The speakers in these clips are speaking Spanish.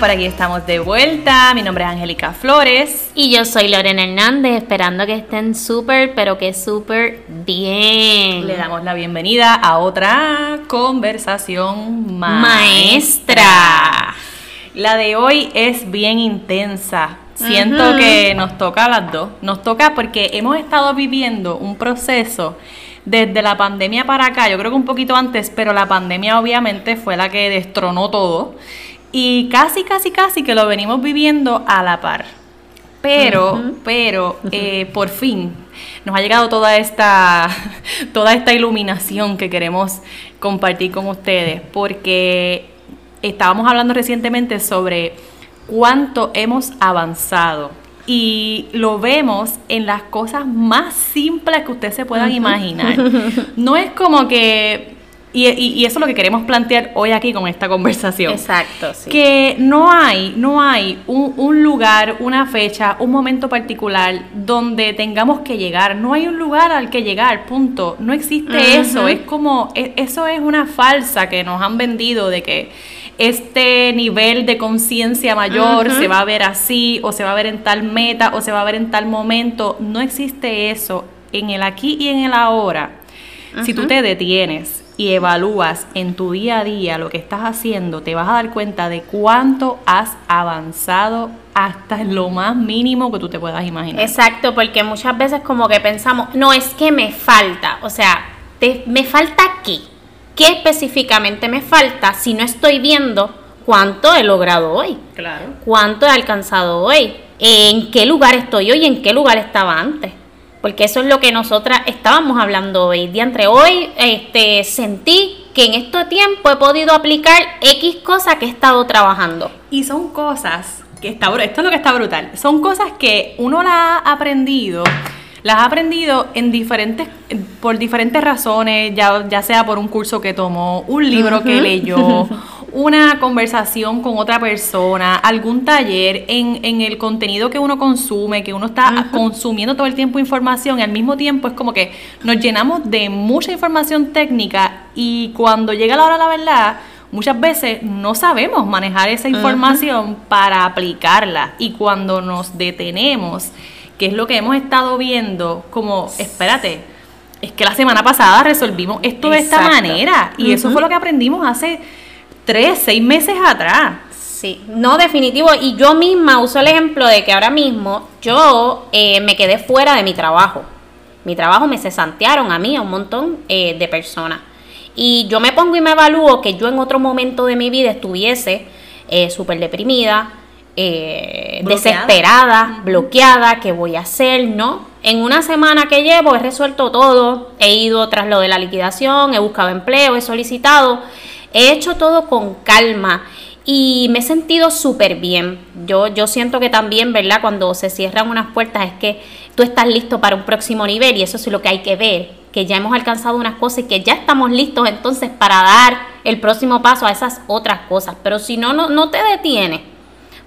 por aquí estamos de vuelta. Mi nombre es Angélica Flores. Y yo soy Lorena Hernández, esperando que estén súper, pero que súper bien. Le damos la bienvenida a otra conversación maestra. Maestra. La de hoy es bien intensa. Siento que nos toca a las dos. Nos toca porque hemos estado viviendo un proceso desde la pandemia para acá, yo creo que un poquito antes, pero la pandemia obviamente fue la que destronó todo. Y casi, casi, casi que lo venimos viviendo a la par. Pero, pero, eh, por fin nos ha llegado toda esta, toda esta iluminación que queremos compartir con ustedes, porque estábamos hablando recientemente sobre cuánto hemos avanzado y lo vemos en las cosas más simples que ustedes se puedan imaginar. No es como que, y, y- y eso es lo que queremos plantear hoy aquí con esta conversación Exacto, sí. que no hay, no hay un, un lugar, una fecha, un momento particular donde tengamos que llegar. No hay un lugar al que llegar, punto. No existe eso. Es como, e- eso es una falsa que nos han vendido de que este nivel de conciencia mayor se va a ver así, o se va a ver en tal meta, o se va a ver en tal momento. No existe eso en el aquí y en el ahora. Si tú te detienes y evalúas en tu día a día lo que estás haciendo, te vas a dar cuenta de cuánto has avanzado hasta lo más mínimo que tú te puedas imaginar. Exacto, porque muchas veces como que pensamos, no, es que me falta, o sea, te- ¿me falta qué? ¿Qué específicamente me falta si no estoy viendo cuánto he logrado hoy? Claro. ¿Cuánto he alcanzado hoy? ¿En qué lugar estoy hoy y en qué lugar estaba antes? Porque eso es lo que nosotras estábamos hablando hoy. De entre hoy este, sentí que en este tiempo he podido aplicar X cosa que he estado trabajando. Y son cosas que está esto es lo que está brutal. Son cosas que uno las ha aprendido, las ha aprendido en diferentes por diferentes razones, ya, ya sea por un curso que tomó, un libro que leyó, una conversación con otra persona, algún taller, en, en el contenido que uno consume, que uno está consumiendo todo el tiempo información y al mismo tiempo es como que nos llenamos de mucha información técnica y cuando llega la hora de la verdad, muchas veces no sabemos manejar esa información para aplicarla. Y cuando nos detenemos, que es lo que hemos estado viendo, como, espérate, es que la semana pasada resolvimos esto de esta manera y eso fue lo que aprendimos hace tres, seis meses atrás. Sí, no definitivo. Y yo misma uso el ejemplo de que ahora mismo yo eh, me quedé fuera de mi trabajo. Mi trabajo me cesantearon a mí, a un montón eh, de personas. Y yo me pongo y me evalúo que yo en otro momento de mi vida estuviese eh, súper deprimida, eh, desesperada, bloqueada, ¿qué voy a hacer? No. En una semana que llevo he resuelto todo, he ido tras lo de la liquidación, he buscado empleo, he solicitado, he hecho todo con calma y me he sentido súper bien. Yo, yo siento que también, ¿verdad? Cuando se cierran unas puertas es que tú estás listo para un próximo nivel y eso es lo que hay que ver, que ya hemos alcanzado unas cosas y que ya estamos listos entonces para dar el próximo paso a esas otras cosas. Pero si no, no, no te detienes.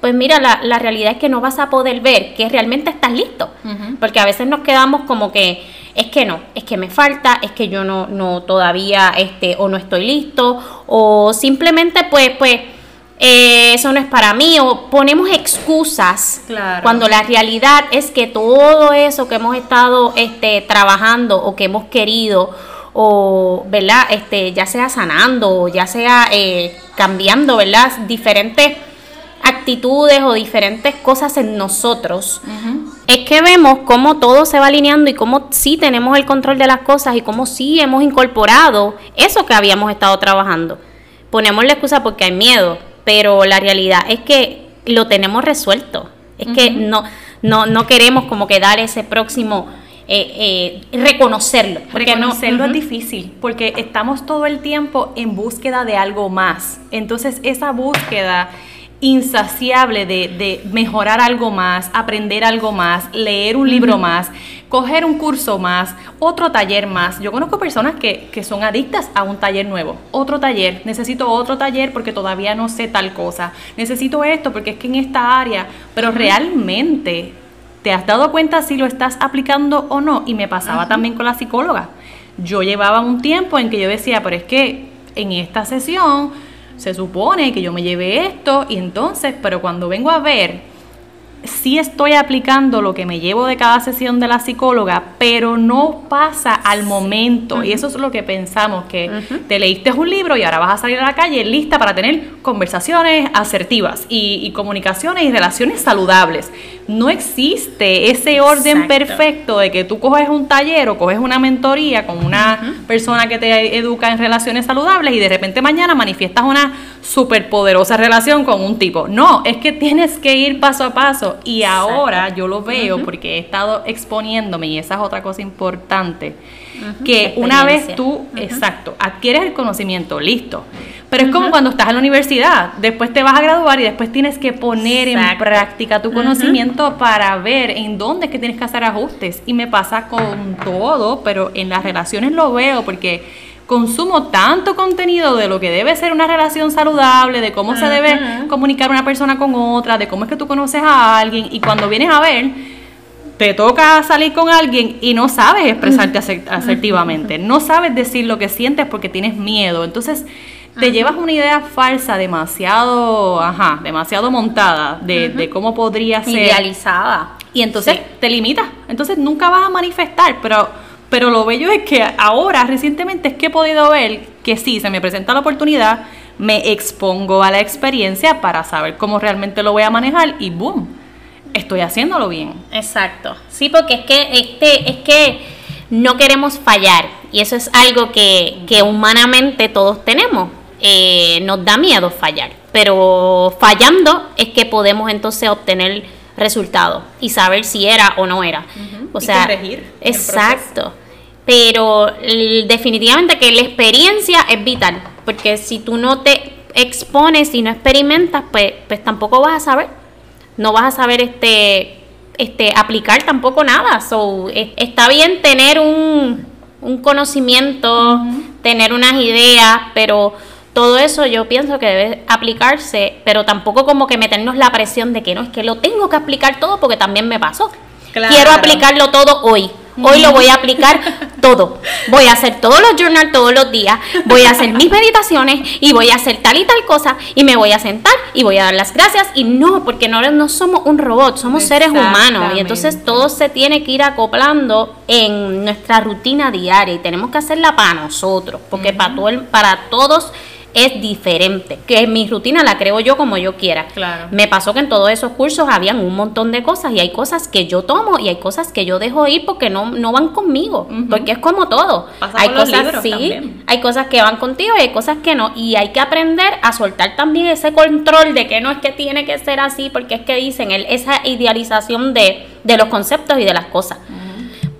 Pues mira, la, la realidad es que no vas a poder ver que realmente estás listo. Porque a veces nos quedamos como que es que no, es que me falta, es que yo no, no todavía este, o no estoy listo, o simplemente pues, pues, eh, eso no es para mí, o ponemos excusas Claro. cuando la realidad es que todo eso que hemos estado este, trabajando o que hemos querido, o verdad, este, ya sea sanando, o ya sea eh, cambiando, ¿verdad? Diferentes actitudes o diferentes cosas en nosotros, es que vemos cómo todo se va alineando y cómo sí tenemos el control de las cosas y cómo sí hemos incorporado eso que habíamos estado trabajando. Ponemos la excusa porque hay miedo, pero la realidad es que lo tenemos resuelto. Es que no, no, no queremos como que dar ese próximo, eh, eh, reconocerlo. No- Reconocerlo es difícil porque estamos todo el tiempo en búsqueda de algo más. Entonces esa búsqueda insaciable de, de mejorar algo más, aprender algo más, leer un libro más, coger un curso más, otro taller más. Yo conozco personas que, que son adictas a un taller nuevo, otro taller, necesito otro taller porque todavía no sé tal cosa, necesito esto porque es que en esta área, pero realmente ¿Te has dado cuenta si lo estás aplicando o no? Y me pasaba también con la psicóloga. Yo llevaba un tiempo en que yo decía, pero es que en esta sesión se supone que yo me llevé esto y entonces, pero cuando vengo a ver, sí estoy aplicando lo que me llevo de cada sesión de la psicóloga, pero no pasa al momento. Y eso es lo que pensamos, que te leíste un libro y ahora vas a salir a la calle lista para tener conversaciones asertivas y, comunicaciones y relaciones saludables. No existe ese orden perfecto de que tú coges un taller o coges una mentoría con una persona que te educa en relaciones saludables y de repente mañana manifiestas una superpoderosa relación con un tipo. No, es que tienes que ir paso a paso y ahora yo lo veo porque he estado exponiéndome y esa es otra cosa importante. Que una vez tú, exacto, adquieres el conocimiento, listo. Pero es como cuando estás en la universidad, después te vas a graduar y después tienes que poner en práctica tu conocimiento para ver en dónde es que tienes que hacer ajustes. Y me pasa con todo, pero en las relaciones lo veo porque consumo tanto contenido de lo que debe ser una relación saludable, de cómo se debe comunicar una persona con otra, de cómo es que tú conoces a alguien. Y cuando vienes a ver, te toca salir con alguien y no sabes expresarte asertivamente, no sabes decir lo que sientes porque tienes miedo, entonces te llevas una idea falsa demasiado, ajá, demasiado montada de, cómo podría ser. Idealizada. Y entonces te limitas, entonces nunca vas a manifestar, pero pero lo bello es que ahora, recientemente, es que he podido ver que sí, se me presenta la oportunidad, me expongo a la experiencia para saber cómo realmente lo voy a manejar y boom, estoy haciéndolo bien. Exacto. Sí, porque es que este, es que no queremos fallar y eso es algo que, que humanamente todos tenemos. Eh, nos da miedo fallar, pero fallando es que podemos entonces obtener resultados y saber si era o no era. O sea, exacto. Pero definitivamente que la experiencia es vital, porque si tú no te expones y no experimentas, pues, pues tampoco vas a saber, no vas a saber este, este aplicar tampoco nada. So, está bien tener un, conocimiento, tener unas ideas, pero todo eso yo pienso que debe aplicarse, pero tampoco como que meternos la presión de que no, es que lo tengo que aplicar todo porque también me pasó. Quiero aplicarlo todo hoy. Hoy lo voy a aplicar todo. Voy a hacer todos los journals todos los días. Voy a hacer mis meditaciones y voy a hacer tal y tal cosa. Y me voy a sentar y voy a dar las gracias. Y no, porque no, no somos un robot, somos seres humanos. Y entonces todo se tiene que ir acoplando en nuestra rutina diaria. Y tenemos que hacerla para nosotros. Porque para, todo para todos es diferente, que mi rutina la creo yo como yo quiera. Claro. Me pasó que en todos esos cursos habían un montón de cosas y hay cosas que yo tomo y hay cosas que yo dejo ir porque no, no van conmigo, porque es como todo. hay cosas sí, hay cosas que van contigo y hay cosas que no y hay que aprender a soltar también ese control de que no es que tiene que ser así porque es que dicen el, esa idealización de, de los conceptos y de las cosas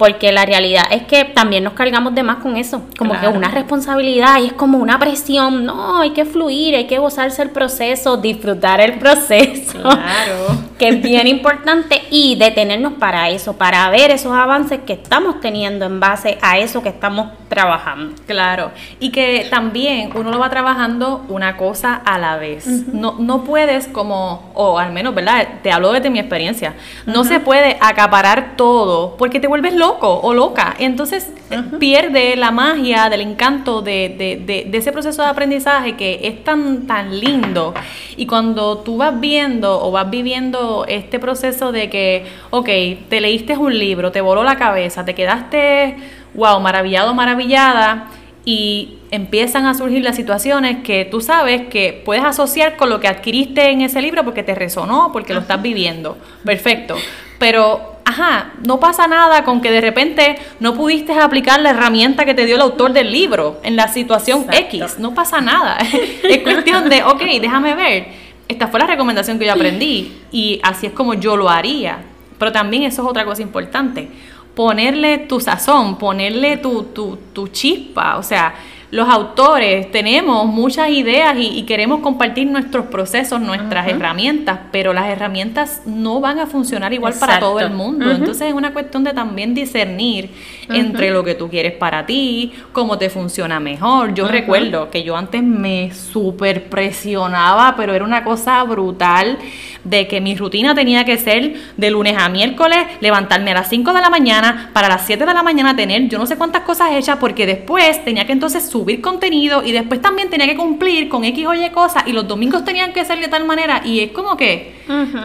porque la realidad es que también nos cargamos de más con eso, como que una responsabilidad y es como una presión, no, hay que fluir, hay que gozarse el proceso, disfrutar el proceso, claro. que es bien importante y detenernos para eso, para ver esos avances que estamos teniendo en base a eso que estamos trabajando. Claro, y que también uno lo va trabajando una cosa a la vez. no, no puedes como, o al menos, ¿verdad? Te hablo desde mi experiencia, no se puede acaparar todo porque te vuelves loco o loca. Entonces pierde la magia del encanto de, ese proceso de aprendizaje que es tan, tan lindo. Y cuando tú vas viendo o vas viviendo este proceso de que, ok, te leíste un libro, te voló la cabeza, te quedaste, wow, maravillado, maravillada y empiezan a surgir las situaciones que tú sabes que puedes asociar con lo que adquiriste en ese libro porque te resonó, porque lo estás viviendo. Perfecto. Pero ajá, no pasa nada con que de repente no pudiste aplicar la herramienta que te dio el autor del libro en la situación X. No pasa nada. es cuestión de, ok, déjame ver. Esta fue la recomendación que yo aprendí y así es como yo lo haría. Pero también eso es otra cosa importante. Ponerle tu sazón, ponerle tu, tu, tu chispa. O sea, los autores tenemos muchas ideas y, queremos compartir nuestros procesos, nuestras herramientas, pero las herramientas no van a funcionar igual para todo el mundo. Entonces es una cuestión de también discernir entre lo que tú quieres para ti, cómo te funciona mejor. Yo recuerdo que yo antes me super presionaba, pero era una cosa brutal de que mi rutina tenía que ser de lunes a miércoles, levantarme a las 5 de la mañana, para las 7 de la mañana tener yo no sé cuántas cosas hechas, porque después tenía que entonces subir subir contenido y después también tenía que cumplir con X o Y cosas y los domingos tenían que ser de tal manera y es como que,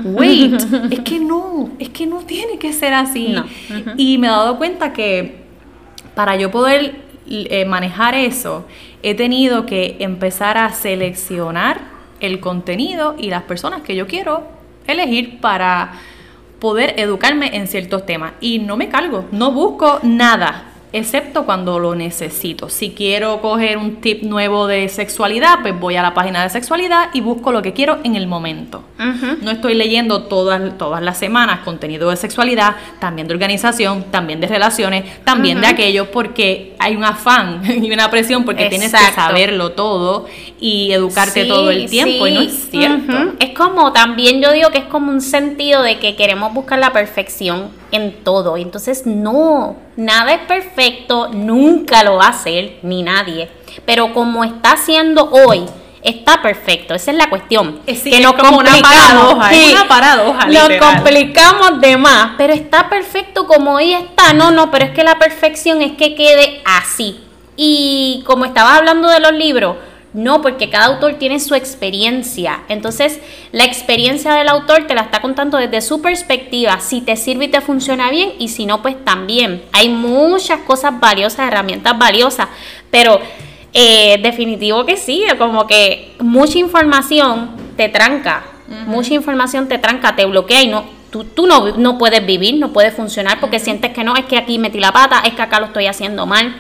wait, es que no, es que no tiene que ser así. Y me he dado cuenta que para yo poder eh, manejar eso, he tenido que empezar a seleccionar el contenido y las personas que yo quiero elegir para poder educarme en ciertos temas. Y no me cargo, no busco nada excepto cuando lo necesito. Si quiero coger un tip nuevo de sexualidad, pues voy a la página de sexualidad y busco lo que quiero en el momento. No estoy leyendo todas, todas las semanas contenido de sexualidad, también de organización, también de relaciones, también de aquello, porque hay un afán y una presión porque tienes que saberlo todo y educarte todo el tiempo y no es cierto. Es como también yo digo que es como un sentido de que queremos buscar la perfección en todo. Entonces, no, nada es perfecto, nunca lo va a ser, ni nadie. Pero como está haciendo hoy, está perfecto. Esa es la cuestión. que nos como una paradoja, una paradoja. Lo complicamos de más, pero está perfecto como hoy está. No, no, pero es que la perfección es que quede así. Y como estaba hablando de los libros, no, porque cada autor tiene su experiencia. Entonces, la experiencia del autor te la está contando desde su perspectiva, si te sirve y te funciona bien, y si no, pues también. Hay muchas cosas valiosas, herramientas valiosas, pero eh, definitivo que sí, como que mucha información te tranca, mucha información te tranca, te bloquea y no, tú, tú no, no puedes vivir, no puedes funcionar porque sientes que no, es que aquí metí la pata, es que acá lo estoy haciendo mal.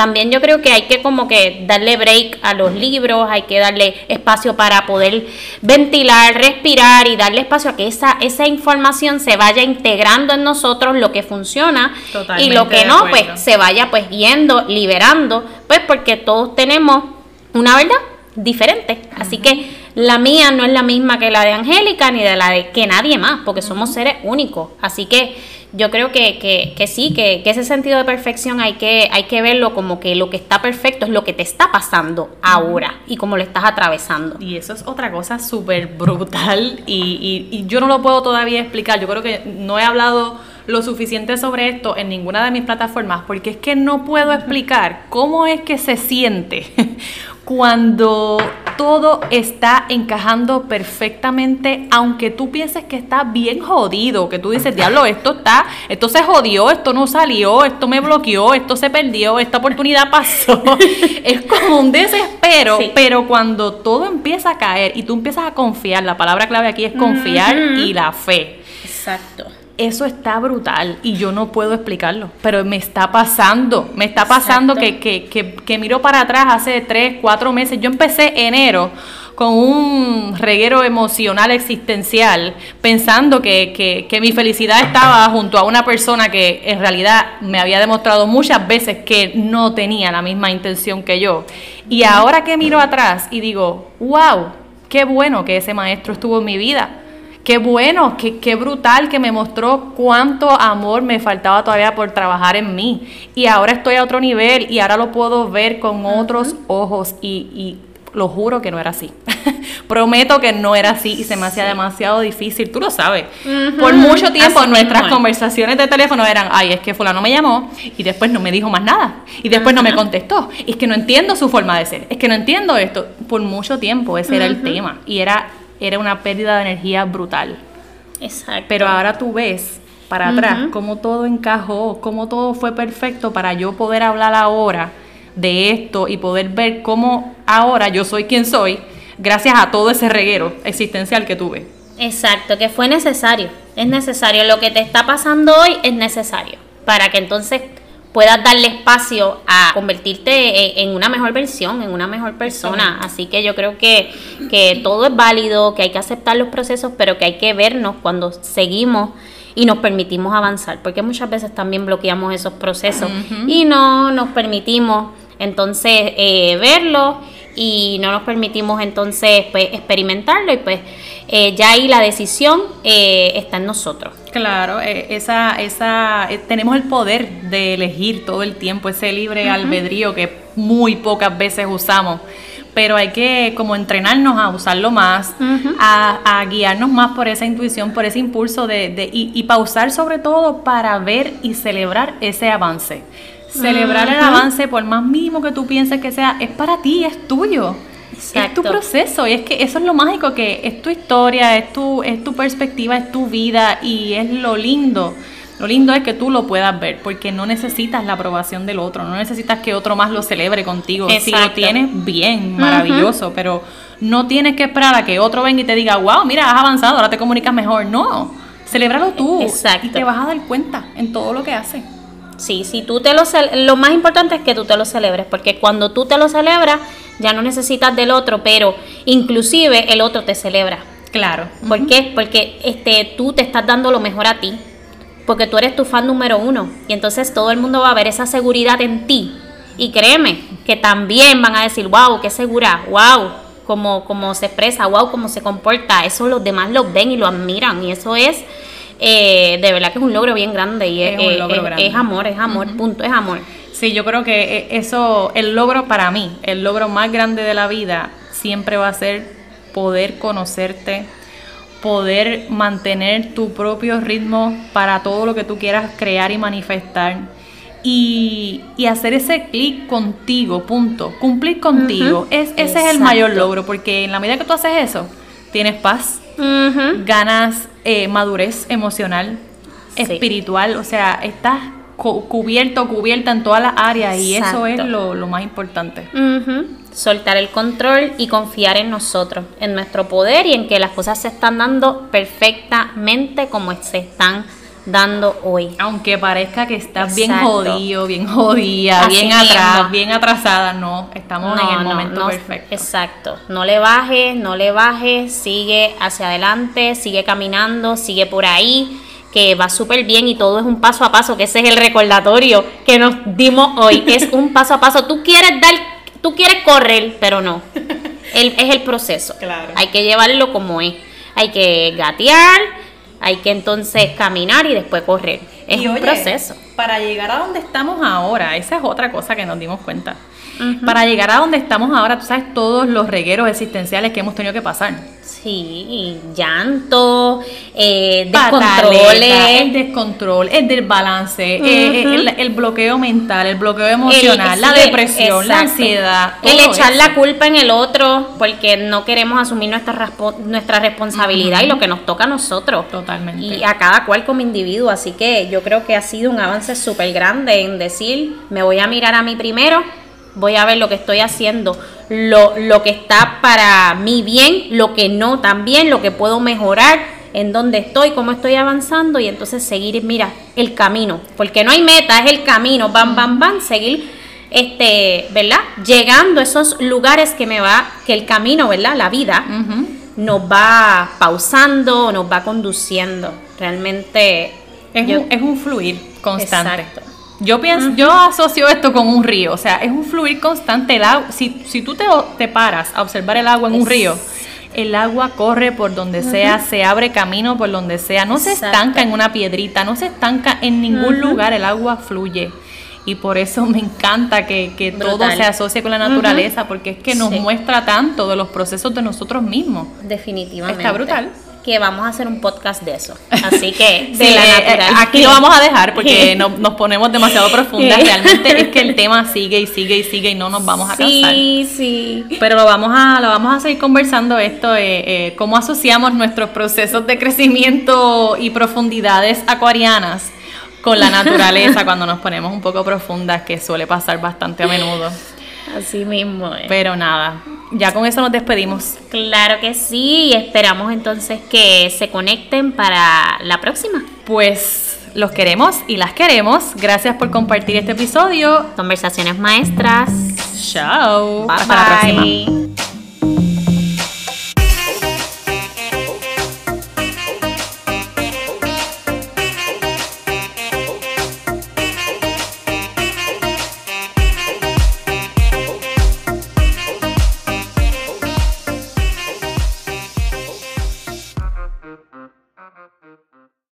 También yo creo que hay que como que darle break a los libros, hay que darle espacio para poder ventilar, respirar y darle espacio a que esa, esa información se vaya integrando en nosotros lo que funciona y lo que no, pues se vaya pues yendo, liberando, pues porque todos tenemos una verdad diferente. Así que la mía no es la misma que la de Angélica ni de la de que nadie más, porque somos seres únicos. Así que yo creo que, que, que sí, que, ese sentido de perfección hay que, hay que verlo como que lo que está perfecto es lo que te está pasando ahora y como lo estás atravesando. Y eso es otra cosa súper brutal y, y, y yo no lo puedo todavía explicar. Yo creo que no he hablado lo suficiente sobre esto en ninguna de mis plataformas porque es que no puedo explicar cómo es que se siente cuando todo está encajando perfectamente, aunque tú pienses que está bien jodido, que tú dices, diablo, esto está, esto se jodió, esto no salió, esto me bloqueó, esto se perdió, esta oportunidad pasó. es como un desespero, pero cuando todo empieza a caer y tú empiezas a confiar, la palabra clave aquí es confiar y la fe. Exacto eso está brutal y yo no puedo explicarlo, pero me está pasando, me está pasando que, que, que, que, miro para atrás hace tres, cuatro meses, yo empecé enero con un reguero emocional existencial, pensando que, que mi felicidad estaba junto a una persona que en realidad me había demostrado muchas veces que no tenía la misma intención que yo. Y ahora que miro atrás y digo, wow, qué bueno que ese maestro estuvo en mi vida Qué bueno, qué, qué, brutal que me mostró cuánto amor me faltaba todavía por trabajar en mí. Y ahora estoy a otro nivel y ahora lo puedo ver con otros ojos y, y, lo juro que no era así. Prometo que no era así y se me hacía demasiado difícil, tú lo sabes. Por mucho tiempo nuestras conversaciones de teléfono eran, ay, es que fulano me llamó y después no me dijo más nada y después no me contestó. Y es que no entiendo su forma de ser, es que no entiendo esto. Por mucho tiempo ese era el tema y era era una pérdida de energía brutal. Exacto. Pero ahora tú ves para atrás cómo todo encajó, cómo todo fue perfecto para yo poder hablar ahora de esto y poder ver cómo ahora yo soy quien soy gracias a todo ese reguero existencial que tuve. Exacto, que fue necesario, es necesario, lo que te está pasando hoy es necesario para que entonces puedas darle espacio a convertirte en una mejor versión, en una mejor persona. Así que yo creo que, que todo es válido, que hay que aceptar los procesos, pero que hay que vernos cuando seguimos y nos permitimos avanzar, porque muchas veces también bloqueamos esos procesos y no nos permitimos entonces eh, verlo y no nos permitimos entonces pues, experimentarlo y pues eh, ya ahí la decisión eh, está en nosotros. Claro, eh, esa, esa, tenemos el poder de elegir todo el tiempo, ese libre albedrío que muy pocas veces usamos pero hay que como entrenarnos a usarlo más, a, guiarnos más por esa intuición, por ese impulso de, de y, y, pausar sobre todo para ver y celebrar ese avance Celebrar el avance, por más mínimo que tú pienses que sea, es para ti, es tuyo. Es tu proceso y es que eso es lo mágico que es tu historia, es tu, es tu perspectiva, es tu vida y es lo lindo. Lo lindo es que tú lo puedas ver porque no necesitas la aprobación del otro, no necesitas que otro más lo celebre contigo. Si lo tienes bien, maravilloso, pero no tienes que esperar a que otro venga y te diga, wow, mira, has avanzado, ahora te comunicas mejor. No, celébralo tú Exacto. y te vas a dar cuenta en todo lo que haces. Sí, si tú te lo lo más importante es que tú te lo celebres, porque cuando tú te lo celebras, ya no necesitas del otro, pero inclusive el otro te celebra. Claro. ¿Por qué? Porque este, tú te estás dando lo mejor a ti, porque tú eres tu fan número uno, y entonces todo el mundo va a ver esa seguridad en ti. Y créeme, que también van a decir, wow, qué segura, wow, como, como se expresa, wow, cómo se comporta. Eso los demás lo ven y lo admiran, y eso es eh, de verdad que es un logro bien grande y es, es, amor, es amor, punto, es amor. Sí, yo creo que eh, eso, el logro para mí, el logro más grande de la vida siempre va a ser poder conocerte, poder mantener tu propio ritmo para todo lo que tú quieras crear y manifestar. Y, hacer ese clic contigo, punto. Cumplir contigo. es, ese es el mayor logro, porque en la medida que tú haces eso, tienes paz, ganas eh, madurez emocional, espiritual, o sea, estás cubierto, cubierta en todas las áreas y eso es lo, más importante. Soltar el control y confiar en nosotros, en nuestro poder y en que las cosas se están dando perfectamente como se están dando hoy. Aunque parezca que estás bien jodido, bien jodida, bien atrás, bien atrasada, no, estamos en el momento perfecto. Exacto. No le bajes, no le bajes, sigue hacia adelante, sigue caminando, sigue por ahí que va súper bien y todo es un paso a paso, que ese es el recordatorio que nos dimos hoy, es un paso a paso. Tú quieres dar, tú quieres correr, pero no. es el proceso. Hay que llevarlo como es. Hay que gatear, hay que entonces caminar y después correr. Es un proceso. Para llegar a donde estamos ahora, esa es otra cosa que nos dimos cuenta. Para llegar a donde estamos ahora, tú sabes todos los regueros existenciales que hemos tenido que pasar. Sí, llanto, eh, descontroles. El descontrol, el desbalance, eh, eh, el, bloqueo mental, el bloqueo emocional, la depresión, la ansiedad. El echar la culpa en el otro porque no queremos asumir nuestra, nuestra responsabilidad y lo que nos toca a nosotros. Totalmente. Y a cada cual como individuo. Así que yo creo que ha sido un avance súper grande en decir, me voy a mirar a mí primero voy a ver lo que estoy haciendo, lo, lo que está para mi bien, lo que no también, lo que puedo mejorar, en dónde estoy, cómo estoy avanzando y entonces seguir, mira, el camino, porque no hay meta, es el camino, bam, bam, bam, seguir, este, ¿verdad? Llegando a esos lugares que me va, que el camino, ¿verdad? La vida nos va pausando, nos va conduciendo. Realmente es, un, es un fluir constante. Exacto. Yo pienso, yo asocio esto con un río, o sea, es un fluir constante. El agua, si, si tú te, te paras a observar el agua en un río, el agua corre por donde sea, se abre camino por donde sea, no se estanca en una piedrita, no se estanca en ningún lugar, el agua fluye. Y por eso me encanta que, que todo se asocie con la naturaleza, porque es que nos muestra tanto de los procesos de nosotros mismos. Definitivamente. Está brutal que vamos a hacer un podcast de eso. Así que, de la eh, natural. Aquí lo vamos a dejar porque no, nos ponemos demasiado profundas. Realmente es que el tema sigue y sigue y sigue y no nos vamos a cansar. Sí, sí. Pero lo vamos a, lo vamos a seguir conversando esto, eh, eh, cómo asociamos nuestros procesos de crecimiento y profundidades acuarianas con la naturaleza cuando nos ponemos un poco profundas, que suele pasar bastante a menudo. Así mismo. Pero nada, ya con eso nos despedimos. Claro que sí, esperamos entonces que se conecten para la próxima. Pues los queremos y las queremos. Gracias por compartir este episodio. Conversaciones maestras. Chao. Hasta la próxima.